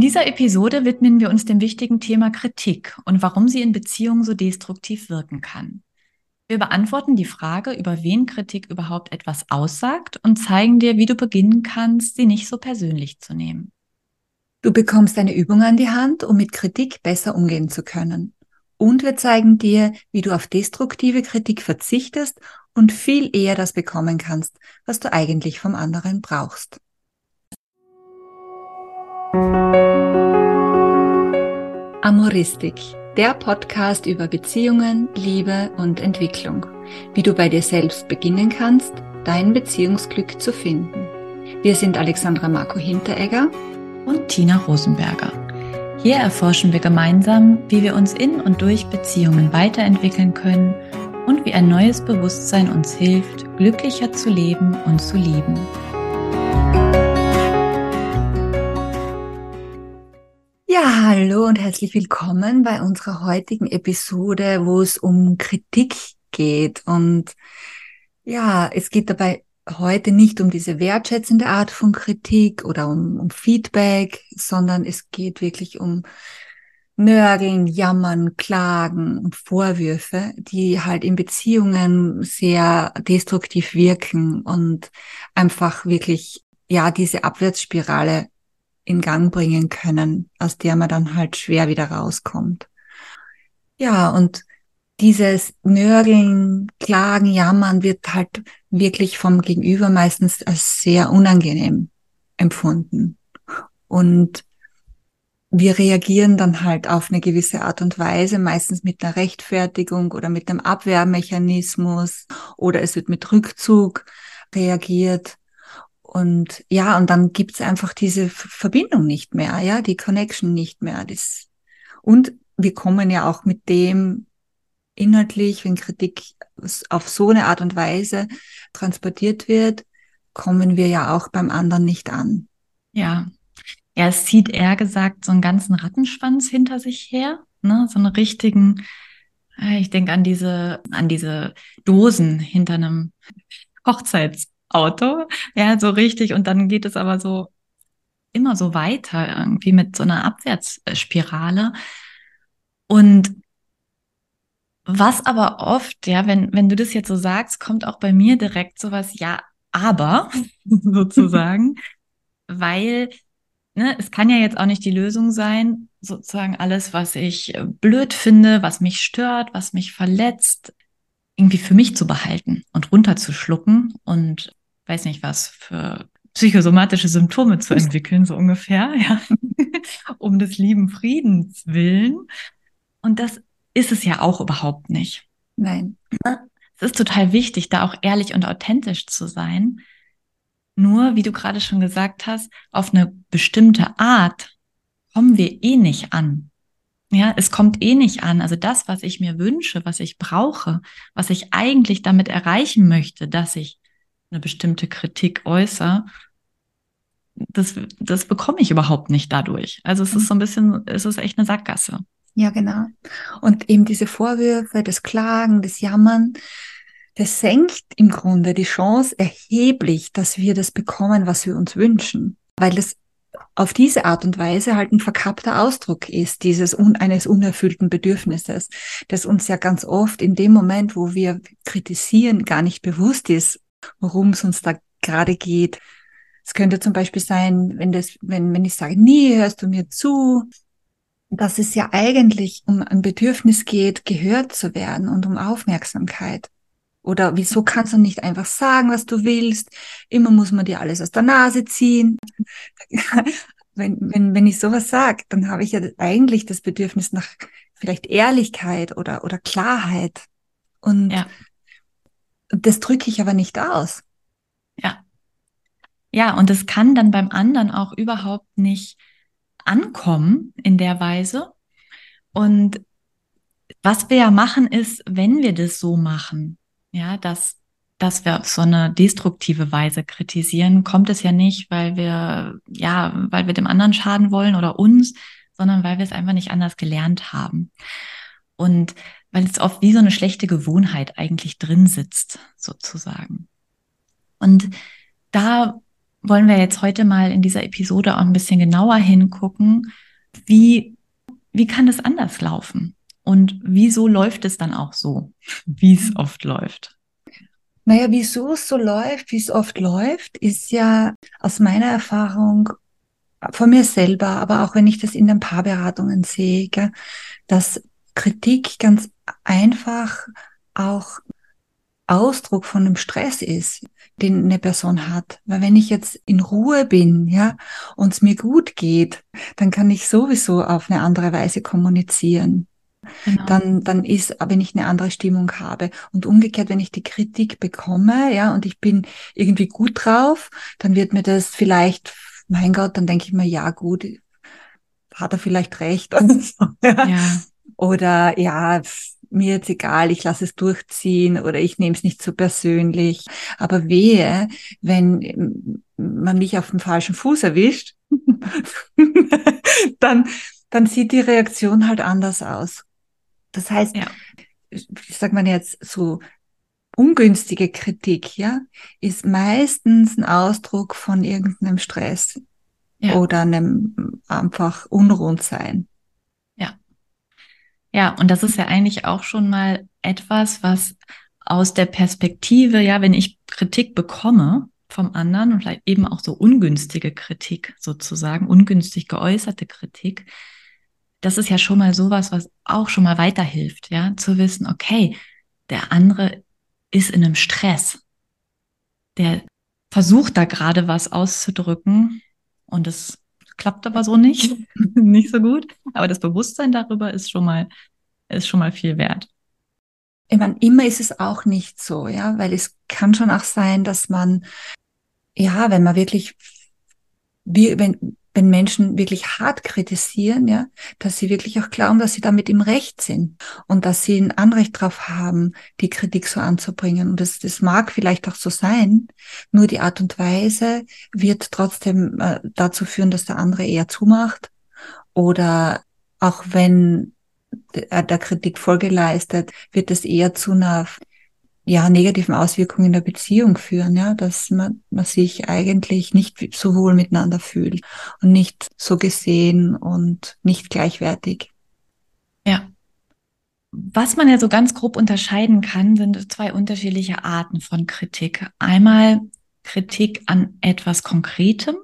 In dieser Episode widmen wir uns dem wichtigen Thema Kritik und warum sie in Beziehungen so destruktiv wirken kann. Wir beantworten die Frage, über wen Kritik überhaupt etwas aussagt und zeigen dir, wie du beginnen kannst, sie nicht so persönlich zu nehmen. Du bekommst eine Übung an die Hand, um mit Kritik besser umgehen zu können. Und wir zeigen dir, wie du auf destruktive Kritik verzichtest und viel eher das bekommen kannst, was du eigentlich vom anderen brauchst. Amoristik, der Podcast über Beziehungen, Liebe und Entwicklung. Wie du bei dir selbst beginnen kannst, dein Beziehungsglück zu finden. Wir sind Alexandra Marco Hinteregger und Tina Rosenberger. Hier erforschen wir gemeinsam, wie wir uns in und durch Beziehungen weiterentwickeln können und wie ein neues Bewusstsein uns hilft, glücklicher zu leben und zu lieben. Hallo und herzlich willkommen bei unserer heutigen Episode, wo es um Kritik geht. Und ja, es geht dabei heute nicht um diese wertschätzende Art von Kritik oder um, um Feedback, sondern es geht wirklich um Nörgeln, Jammern, Klagen und Vorwürfe, die halt in Beziehungen sehr destruktiv wirken und einfach wirklich, ja, diese Abwärtsspirale in Gang bringen können, aus der man dann halt schwer wieder rauskommt. Ja, und dieses Nörgeln, Klagen, Jammern wird halt wirklich vom Gegenüber meistens als sehr unangenehm empfunden. Und wir reagieren dann halt auf eine gewisse Art und Weise, meistens mit einer Rechtfertigung oder mit einem Abwehrmechanismus oder es wird mit Rückzug reagiert. Und ja, und dann gibt's einfach diese Verbindung nicht mehr, ja, die Connection nicht mehr. Das, und wir kommen ja auch mit dem inhaltlich, wenn Kritik auf so eine Art und Weise transportiert wird, kommen wir ja auch beim anderen nicht an. Ja. Ja, es zieht eher gesagt so einen ganzen Rattenschwanz hinter sich her, ne, so einen richtigen, äh, ich denke an diese, an diese Dosen hinter einem Hochzeits Auto. Ja, so richtig. Und dann geht es aber so immer so weiter, irgendwie mit so einer Abwärtsspirale. Und was aber oft, ja, wenn, wenn du das jetzt so sagst, kommt auch bei mir direkt sowas, ja, aber sozusagen, weil ne, es kann ja jetzt auch nicht die Lösung sein, sozusagen alles, was ich blöd finde, was mich stört, was mich verletzt, irgendwie für mich zu behalten und runterzuschlucken und weiß nicht was, für psychosomatische Symptome zu entwickeln, so ungefähr, ja, um des lieben Friedens willen. Und das ist es ja auch überhaupt nicht. Nein. Es ist total wichtig, da auch ehrlich und authentisch zu sein. Nur, wie du gerade schon gesagt hast, auf eine bestimmte Art kommen wir eh nicht an. Ja, es kommt eh nicht an. Also das, was ich mir wünsche, was ich brauche, was ich eigentlich damit erreichen möchte, dass ich eine bestimmte Kritik äußere, das, das bekomme ich überhaupt nicht dadurch. Also es ist so ein bisschen, es ist echt eine Sackgasse. Ja, genau. Und eben diese Vorwürfe, das Klagen, das Jammern, das senkt im Grunde die Chance erheblich, dass wir das bekommen, was wir uns wünschen. Weil es auf diese Art und Weise halt ein verkappter Ausdruck ist, dieses un eines unerfüllten Bedürfnisses, das uns ja ganz oft in dem Moment, wo wir kritisieren, gar nicht bewusst ist, worum es uns da gerade geht. Es könnte zum Beispiel sein, wenn das, wenn, wenn ich sage, nie hörst du mir zu, dass es ja eigentlich um ein Bedürfnis geht, gehört zu werden und um Aufmerksamkeit. Oder wieso kannst du nicht einfach sagen, was du willst? Immer muss man dir alles aus der Nase ziehen. wenn, wenn, wenn ich sowas sage, dann habe ich ja eigentlich das Bedürfnis nach vielleicht Ehrlichkeit oder, oder Klarheit. Und ja. Das drücke ich aber nicht aus. Ja. Ja, und es kann dann beim anderen auch überhaupt nicht ankommen in der Weise. Und was wir ja machen ist, wenn wir das so machen, ja, dass, dass wir auf so eine destruktive Weise kritisieren, kommt es ja nicht, weil wir, ja, weil wir dem anderen schaden wollen oder uns, sondern weil wir es einfach nicht anders gelernt haben. Und weil es oft wie so eine schlechte Gewohnheit eigentlich drin sitzt, sozusagen. Und da wollen wir jetzt heute mal in dieser Episode auch ein bisschen genauer hingucken, wie, wie kann es anders laufen? Und wieso läuft es dann auch so, wie es oft läuft? Naja, wieso es so läuft, wie es oft läuft, ist ja aus meiner Erfahrung von mir selber, aber auch wenn ich das in den Paarberatungen sehe, gell, dass Kritik ganz einfach auch Ausdruck von einem Stress ist, den eine Person hat. Weil wenn ich jetzt in Ruhe bin, ja, und es mir gut geht, dann kann ich sowieso auf eine andere Weise kommunizieren. Genau. Dann, dann ist, wenn ich eine andere Stimmung habe. Und umgekehrt, wenn ich die Kritik bekomme, ja, und ich bin irgendwie gut drauf, dann wird mir das vielleicht, mein Gott, dann denke ich mir, ja, gut, hat er vielleicht recht. Oder, so, ja. ja. Oder ja, mir jetzt egal, ich lasse es durchziehen oder ich nehme es nicht so persönlich. Aber wehe, wenn man mich auf dem falschen Fuß erwischt, dann, dann sieht die Reaktion halt anders aus. Das heißt, ja. sagt man jetzt so, ungünstige Kritik, ja, ist meistens ein Ausdruck von irgendeinem Stress ja. oder einem einfach Unrundsein. Ja, und das ist ja eigentlich auch schon mal etwas, was aus der Perspektive, ja, wenn ich Kritik bekomme vom anderen und vielleicht eben auch so ungünstige Kritik sozusagen, ungünstig geäußerte Kritik, das ist ja schon mal sowas, was auch schon mal weiterhilft, ja, zu wissen, okay, der andere ist in einem Stress. Der versucht da gerade was auszudrücken und es klappt aber so nicht, nicht so gut. Aber das Bewusstsein darüber ist schon mal, ist schon mal viel wert. Ich meine, immer ist es auch nicht so, ja, weil es kann schon auch sein, dass man, ja, wenn man wirklich, wie, wenn, wenn Menschen wirklich hart kritisieren, ja, dass sie wirklich auch glauben, dass sie damit im Recht sind und dass sie ein Anrecht darauf haben, die Kritik so anzubringen. Und das, das mag vielleicht auch so sein, nur die Art und Weise wird trotzdem äh, dazu führen, dass der andere eher zumacht oder auch wenn der, der Kritik Folge leistet, wird es eher zu einer ja, negativen Auswirkungen in der Beziehung führen, ja, dass man, man sich eigentlich nicht so wohl miteinander fühlt und nicht so gesehen und nicht gleichwertig. Ja. Was man ja so ganz grob unterscheiden kann, sind zwei unterschiedliche Arten von Kritik. Einmal Kritik an etwas Konkretem,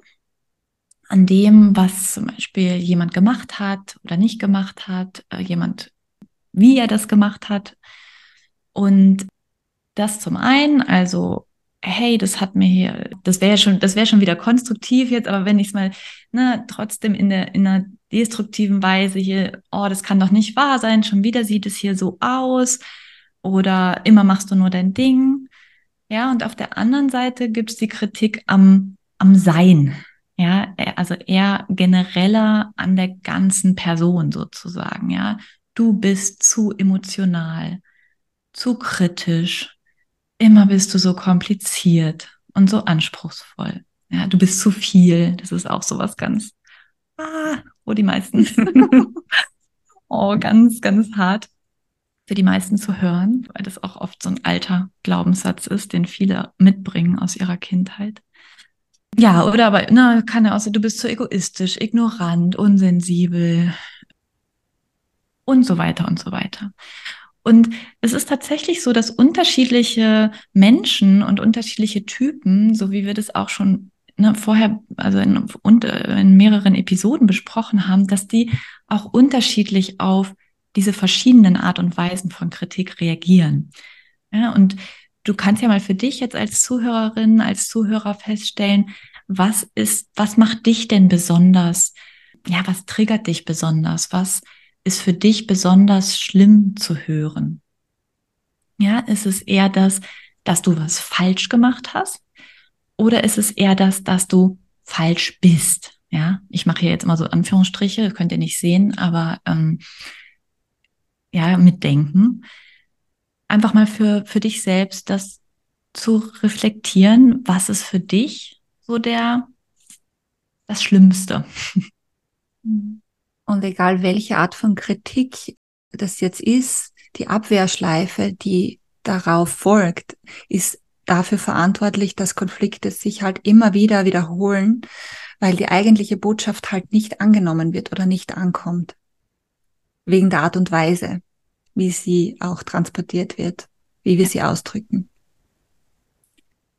an dem, was zum Beispiel jemand gemacht hat oder nicht gemacht hat, äh, jemand, wie er das gemacht hat. Und das zum einen, also hey, das hat mir hier, das wäre schon, das wäre schon wieder konstruktiv jetzt, aber wenn ich es mal ne, trotzdem in der in einer destruktiven Weise hier, oh, das kann doch nicht wahr sein, schon wieder sieht es hier so aus oder immer machst du nur dein Ding. Ja, und auf der anderen Seite gibt es die Kritik am, am Sein. Ja, also eher genereller an der ganzen Person sozusagen. Ja, du bist zu emotional, zu kritisch, immer bist du so kompliziert und so anspruchsvoll. Ja, du bist zu viel. Das ist auch so was ganz, ah, wo die meisten, oh, ganz, ganz hart für die meisten zu hören, weil das auch oft so ein alter Glaubenssatz ist, den viele mitbringen aus ihrer Kindheit. Ja, oder aber, na, kann ja auch sein, du bist zu egoistisch, ignorant, unsensibel und so weiter und so weiter. Und es ist tatsächlich so, dass unterschiedliche Menschen und unterschiedliche Typen, so wie wir das auch schon ne, vorher, also in, und, äh, in mehreren Episoden besprochen haben, dass die auch unterschiedlich auf diese verschiedenen Art und Weisen von Kritik reagieren. Ja, und du kannst ja mal für dich jetzt als Zuhörerin, als Zuhörer feststellen, was ist, was macht dich denn besonders? Ja, was triggert dich besonders? Was ist für dich besonders schlimm zu hören? Ja, ist es eher das, dass du was falsch gemacht hast? Oder ist es eher das, dass du falsch bist? Ja, ich mache hier jetzt immer so Anführungsstriche, könnt ihr nicht sehen, aber ähm, ja, mitdenken. Einfach mal für, für dich selbst das zu reflektieren, was ist für dich so der, das Schlimmste. Und egal welche Art von Kritik das jetzt ist, die Abwehrschleife, die darauf folgt, ist dafür verantwortlich, dass Konflikte sich halt immer wieder wiederholen, weil die eigentliche Botschaft halt nicht angenommen wird oder nicht ankommt. Wegen der Art und Weise, wie sie auch transportiert wird, wie wir sie ausdrücken.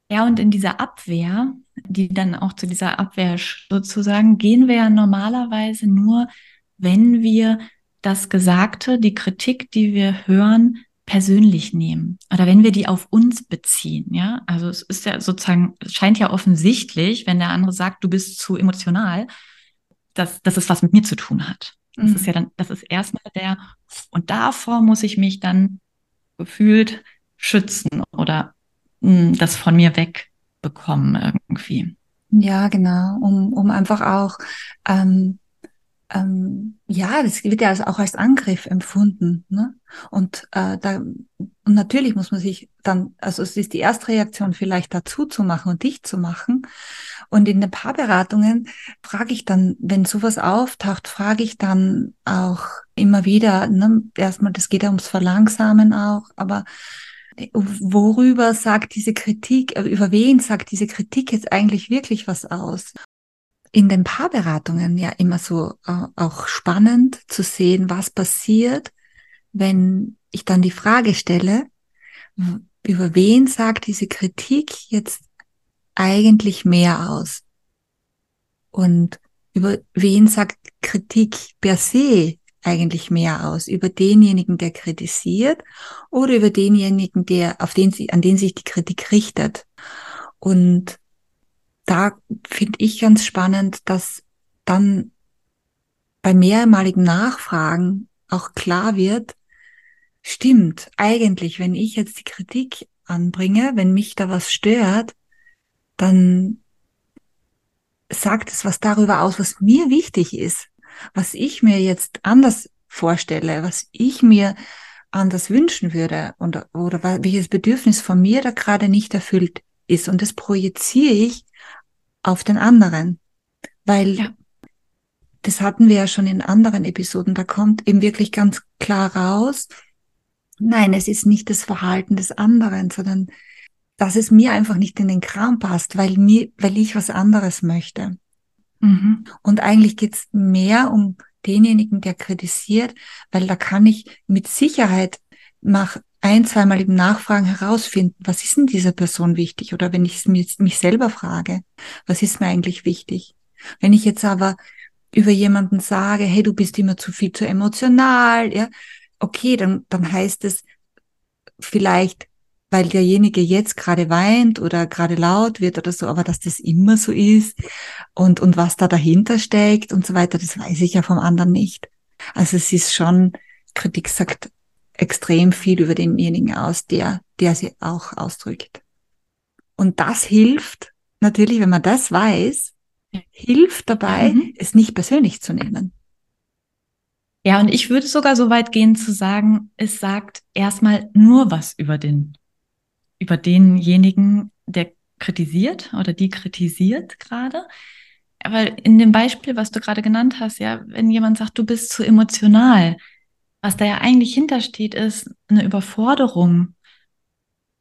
Ja, und in dieser Abwehr, die dann auch zu dieser Abwehr sozusagen, gehen wir ja normalerweise nur, wenn wir das Gesagte, die Kritik, die wir hören, persönlich nehmen oder wenn wir die auf uns beziehen, ja, also es ist ja sozusagen, es scheint ja offensichtlich, wenn der andere sagt, du bist zu emotional, dass, dass es was mit mir zu tun hat. Das mhm. ist ja dann, das ist erstmal der, und davor muss ich mich dann gefühlt schützen oder mh, hm, das von mir wegbekommen irgendwie. Ja, genau, um, um einfach auch ähm, ähm, ja, das wird ja auch als Angriff empfunden. Ne? Und äh, da und natürlich muss man sich dann, also es ist die erste Reaktion vielleicht dazu zu machen und dicht zu machen. Und in den Paarberatungen frage ich dann, wenn sowas auftaucht, frage ich dann auch immer wieder, ne, erstmal, das geht ja ums Verlangsamen auch, aber worüber sagt diese Kritik, äh, über wen sagt diese Kritik jetzt eigentlich wirklich was aus? In den Paarberatungen ja immer so äh, auch spannend zu sehen, was passiert, wenn ich dann die Frage stelle, über wen sagt diese Kritik jetzt eigentlich mehr aus? Und über wen sagt Kritik per se eigentlich mehr aus? Über denjenigen, der kritisiert oder über denjenigen, der, auf den sie, an den sich die Kritik richtet? Und da finde ich ganz spannend, dass dann bei mehrmaligen Nachfragen auch klar wird, stimmt, eigentlich, wenn ich jetzt die Kritik anbringe, wenn mich da was stört, dann sagt es was darüber aus, was mir wichtig ist, was ich mir jetzt anders vorstelle, was ich mir anders wünschen würde und, oder welches Bedürfnis von mir da gerade nicht erfüllt ist. Und das projiziere ich auf den anderen. Weil ja. das hatten wir ja schon in anderen Episoden, da kommt eben wirklich ganz klar raus, nein, es ist nicht das Verhalten des anderen, sondern dass es mir einfach nicht in den Kram passt, weil mir, weil ich was anderes möchte. Mhm. Und eigentlich geht's mehr um denjenigen, der kritisiert, weil da kann ich mit Sicherheit nach ein, zweimal im Nachfragen herausfinden, was ist denn dieser Person wichtig? Oder wenn ich mich selber frage, was ist mir eigentlich wichtig? Wenn ich jetzt aber über jemanden sage, hey, du bist immer zu viel zu emotional, ja, okay, dann, dann heißt es vielleicht, weil derjenige jetzt gerade weint oder gerade laut wird oder so, aber dass das immer so ist und, und was da dahinter steckt und so weiter, das weiß ich ja vom anderen nicht. Also es ist schon, Kritik sagt extrem viel über denjenigen aus, der, der sie auch ausdrückt. Und das hilft natürlich, wenn man das weiß, hilft dabei, mhm. es nicht persönlich zu nehmen. Ja, und ich würde sogar so weit gehen zu sagen, es sagt erstmal nur was über den, über denjenigen, der kritisiert oder die kritisiert gerade. Aber in dem Beispiel, was du gerade genannt hast, ja, wenn jemand sagt, du bist zu emotional, was da ja eigentlich hintersteht, ist eine Überforderung.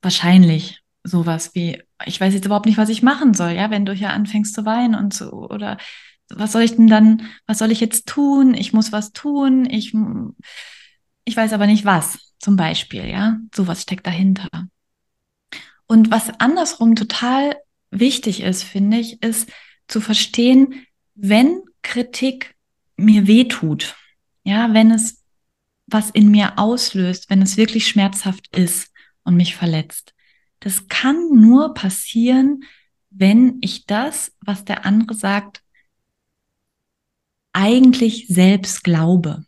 Wahrscheinlich sowas wie, ich weiß jetzt überhaupt nicht, was ich machen soll, ja, wenn du hier anfängst zu weinen und so, oder was soll ich denn dann, was soll ich jetzt tun? Ich muss was tun, ich, ich weiß aber nicht was, zum Beispiel, ja, sowas steckt dahinter. Und was andersrum total wichtig ist, finde ich, ist zu verstehen, wenn Kritik mir wehtut, ja, wenn es was in mir auslöst, wenn es wirklich schmerzhaft ist und mich verletzt. Das kann nur passieren, wenn ich das, was der andere sagt, eigentlich selbst glaube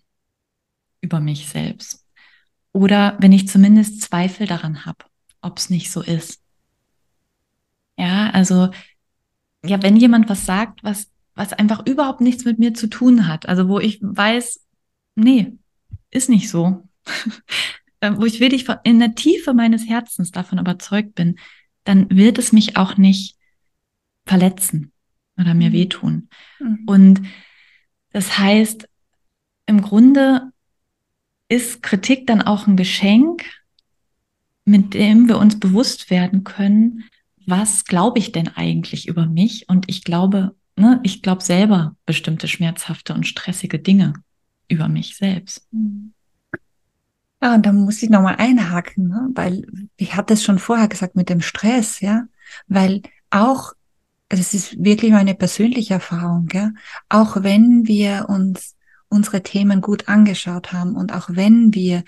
über mich selbst. Oder wenn ich zumindest Zweifel daran habe, ob es nicht so ist. Ja, also, ja, wenn jemand was sagt, was, was einfach überhaupt nichts mit mir zu tun hat, also wo ich weiß, nee, ist nicht so. Äh, wo ich wirklich in der Tiefe meines Herzens davon überzeugt bin, dann wird es mich auch nicht verletzen oder mir mhm. wehtun. Mhm. Und das heißt, im Grunde ist Kritik dann auch ein Geschenk, mit dem wir uns bewusst werden können, was glaube ich denn eigentlich über mich? Und ich glaube, ne, ich glaube selber bestimmte schmerzhafte und stressige Dinge über mich selbst. Ja, und da muss ich nochmal einhaken, ne? weil ich hatte es schon vorher gesagt mit dem Stress, ja, weil auch, das ist wirklich meine persönliche Erfahrung, ja, auch wenn wir uns unsere Themen gut angeschaut haben und auch wenn wir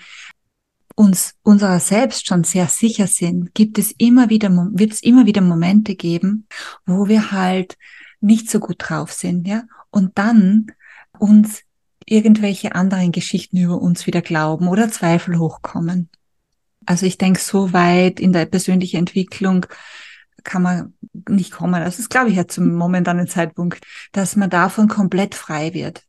uns unserer selbst schon sehr sicher sind, gibt es immer wieder, wird es immer wieder Momente geben, wo wir halt nicht so gut drauf sind, ja, und dann uns irgendwelche anderen Geschichten über uns wieder glauben oder Zweifel hochkommen. Also ich denke, so weit in der persönlichen Entwicklung kann man nicht kommen. Das ist, glaube ich, ja zum momentanen Zeitpunkt, dass man davon komplett frei wird.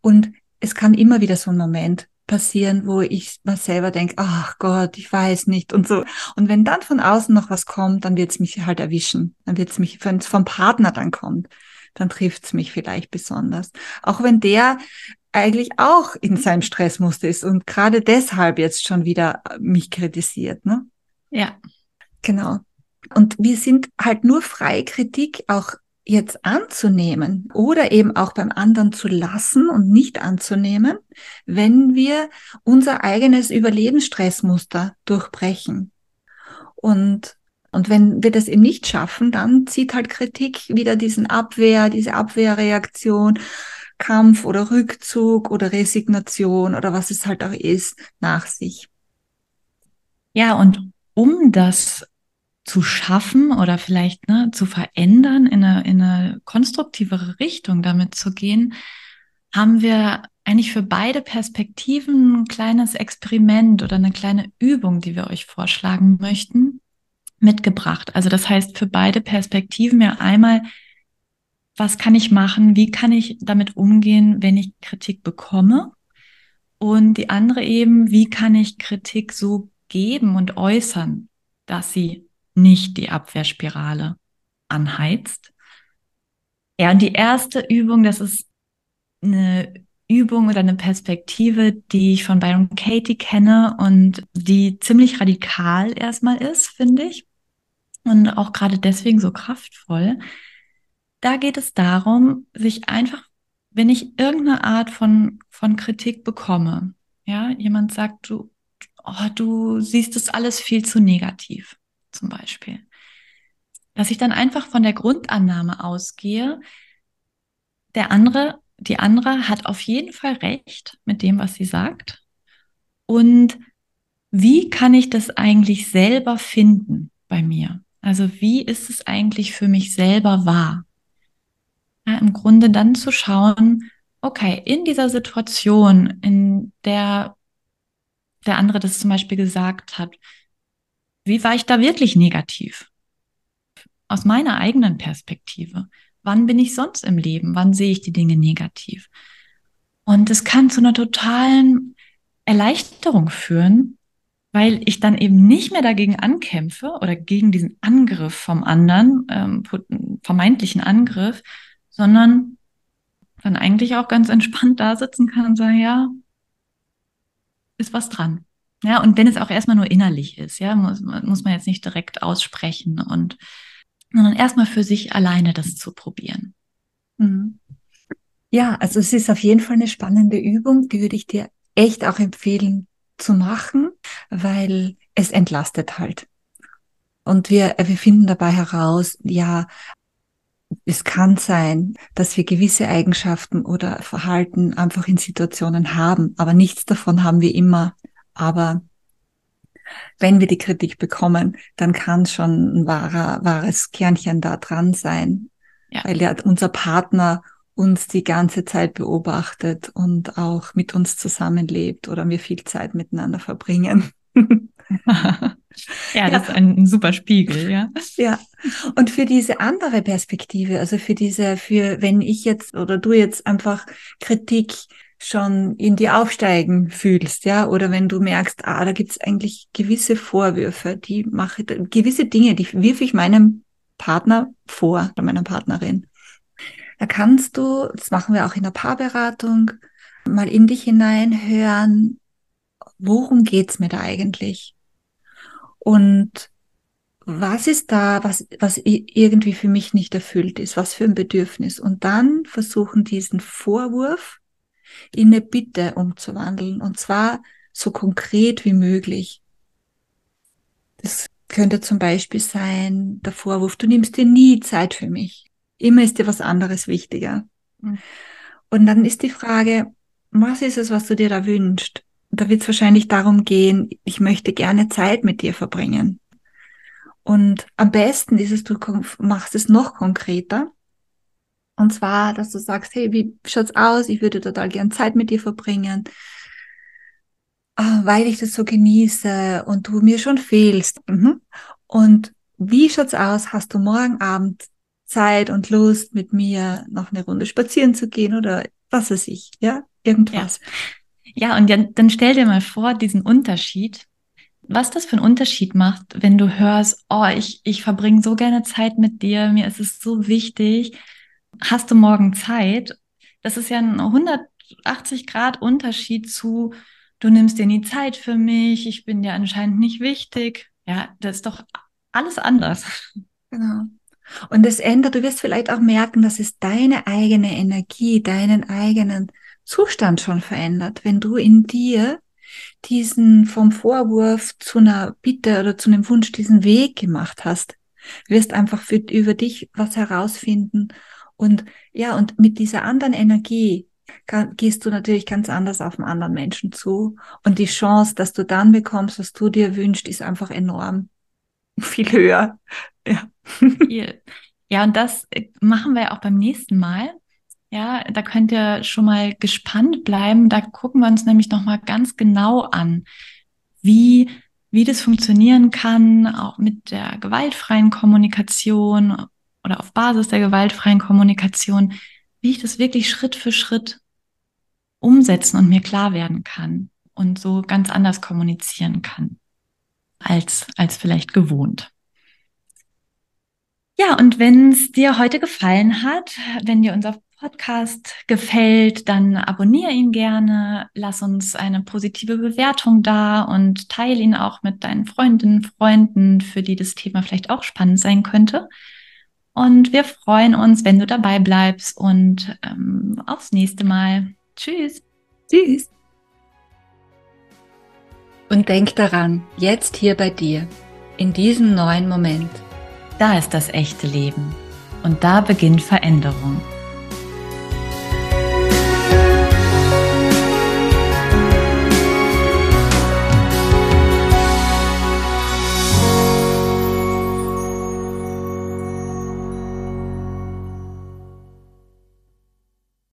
Und es kann immer wieder so ein Moment passieren, wo ich mal selber denke, ach Gott, ich weiß nicht und so. Und wenn dann von außen noch was kommt, dann wird es mich halt erwischen. Dann wird es mich, wenn es vom Partner dann kommt, dann trifft es mich vielleicht besonders. Auch wenn der eigentlich auch in seinem Stressmuster ist und gerade deshalb jetzt schon wieder mich kritisiert, ne? Ja. Genau. Und wir sind halt nur frei, Kritik auch jetzt anzunehmen oder eben auch beim anderen zu lassen und nicht anzunehmen, wenn wir unser eigenes Überlebensstressmuster durchbrechen. Und, und wenn wir das eben nicht schaffen, dann zieht halt Kritik wieder diesen Abwehr, diese Abwehrreaktion, Kampf oder Rückzug oder Resignation oder was es halt auch ist, nach sich. Ja, und um das zu schaffen oder vielleicht ne, zu verändern, in eine, in eine konstruktivere Richtung damit zu gehen, haben wir eigentlich für beide Perspektiven ein kleines Experiment oder eine kleine Übung, die wir euch vorschlagen möchten, mitgebracht. Also das heißt für beide Perspektiven ja einmal, was kann ich machen, wie kann ich damit umgehen, wenn ich Kritik bekomme? Und die andere eben, wie kann ich Kritik so geben und äußern, dass sie nicht die Abwehrspirale anheizt. Ja, und die erste Übung, das ist eine Übung oder eine Perspektive, die ich von Byron Katie kenne und die ziemlich radikal erstmal ist, finde ich. Und auch gerade deswegen so kraftvoll. Da geht es darum, sich einfach, wenn ich irgendeine Art von, von Kritik bekomme, ja, jemand sagt, du, oh, du siehst es alles viel zu negativ zum Beispiel. Dass ich dann einfach von der Grundannahme ausgehe, der andere, die andere hat auf jeden Fall recht mit dem, was sie sagt. Und wie kann ich das eigentlich selber finden bei mir? Also wie ist es eigentlich für mich selber wahr? Ja, Im Grunde dann zu schauen, okay, in dieser Situation, in der der andere das zum Beispiel gesagt hat, wie war ich da wirklich negativ? Aus meiner eigenen Perspektive. Wann bin ich sonst im Leben? Wann sehe ich die Dinge negativ? Und es kann zu einer totalen Erleichterung führen, weil ich dann eben nicht mehr dagegen ankämpfe oder gegen diesen Angriff vom anderen, ähm, vermeintlichen Angriff, sondern dann eigentlich auch ganz entspannt da sitzen kann und sagen, ja, ist was dran. Ja, und wenn es auch erstmal nur innerlich ist, ja, muss, muss man jetzt nicht direkt aussprechen und, sondern erstmal für sich alleine das zu probieren. Mhm. Ja, also es ist auf jeden Fall eine spannende Übung, die würde ich dir echt auch empfehlen zu machen, weil es entlastet halt. Und wir, wir finden dabei heraus, ja, es kann sein, dass wir gewisse Eigenschaften oder Verhalten einfach in Situationen haben, aber nichts davon haben wir immer. Aber wenn wir die Kritik bekommen, dann kann schon ein wahrer, wahres Kernchen da dran sein, ja. weil ja unser Partner uns die ganze Zeit beobachtet und auch mit uns zusammenlebt oder wir viel Zeit miteinander verbringen. ja, ja, das ist ein super Spiegel, ja. Ja. Und für diese andere Perspektive, also für diese, für wenn ich jetzt oder du jetzt einfach Kritik schon in die aufsteigen fühlst, ja, oder wenn du merkst, ah, da gibt's eigentlich gewisse Vorwürfe, die mache gewisse Dinge, die wirf ich meinem Partner vor oder meiner Partnerin. Da kannst du, das machen wir auch in der Paarberatung, mal in dich hineinhören, worum geht's mir da eigentlich? Und was ist da, was, was irgendwie für mich nicht erfüllt ist, was für ein Bedürfnis. Und dann versuchen diesen Vorwurf in eine Bitte umzuwandeln. Und zwar so konkret wie möglich. Das könnte zum Beispiel sein, der Vorwurf, du nimmst dir nie Zeit für mich. Immer ist dir was anderes wichtiger. Mhm. Und dann ist die Frage, was ist es, was du dir da wünschst? Da wird es wahrscheinlich darum gehen, ich möchte gerne Zeit mit dir verbringen. Und am besten ist es, du machst es noch konkreter. Und zwar, dass du sagst, hey, wie schaut's aus? Ich würde total gern Zeit mit dir verbringen, ah, weil ich das so genieße und du mir schon fehlst. Mhm. Und wie schaut's aus? Hast du morgen Abend Zeit und Lust, mit mir noch eine Runde spazieren zu gehen oder was weiß ich, ja? Irgendwas. Ja, ja und dann, dann stell dir mal vor, diesen Unterschied was das für einen Unterschied macht, wenn du hörst, oh, ich, ich verbringe so gerne Zeit mit dir, mir ist es so wichtig, hast du morgen Zeit? Das ist ja ein 180 Grad Unterschied zu, du nimmst dir nie Zeit für mich, ich bin dir anscheinend nicht wichtig. Ja, das ist doch alles anders. Genau. Und es ändert, du wirst vielleicht auch merken, dass es deine eigene Energie, deinen eigenen Zustand schon verändert, wenn du in dir diesen vom Vorwurf zu einer Bitte oder zu einem Wunsch diesen Weg gemacht hast. Wirst einfach für, über dich was herausfinden. Und ja, und mit dieser anderen Energie kann, gehst du natürlich ganz anders auf einen anderen Menschen zu. Und die Chance, dass du dann bekommst, was du dir wünschst, ist einfach enorm viel höher. Ja. Ja, und das machen wir auch beim nächsten Mal. Ja, da könnt ihr schon mal gespannt bleiben. Da gucken wir uns nämlich noch mal ganz genau an, wie wie das funktionieren kann, auch mit der gewaltfreien Kommunikation oder auf Basis der gewaltfreien Kommunikation, wie ich das wirklich Schritt für Schritt umsetzen und mir klar werden kann und so ganz anders kommunizieren kann als als vielleicht gewohnt. Ja, und wenn es dir heute gefallen hat, wenn dir unser Podcast gefällt, dann abonniere ihn gerne, lass uns eine positive Bewertung da und teile ihn auch mit deinen Freundinnen, Freunden, für die das Thema vielleicht auch spannend sein könnte. Und wir freuen uns, wenn du dabei bleibst und ähm, aufs nächste Mal. Tschüss. Tschüss. Und denk daran, jetzt hier bei dir, in diesem neuen Moment. Da ist das echte Leben. Und da beginnt Veränderung.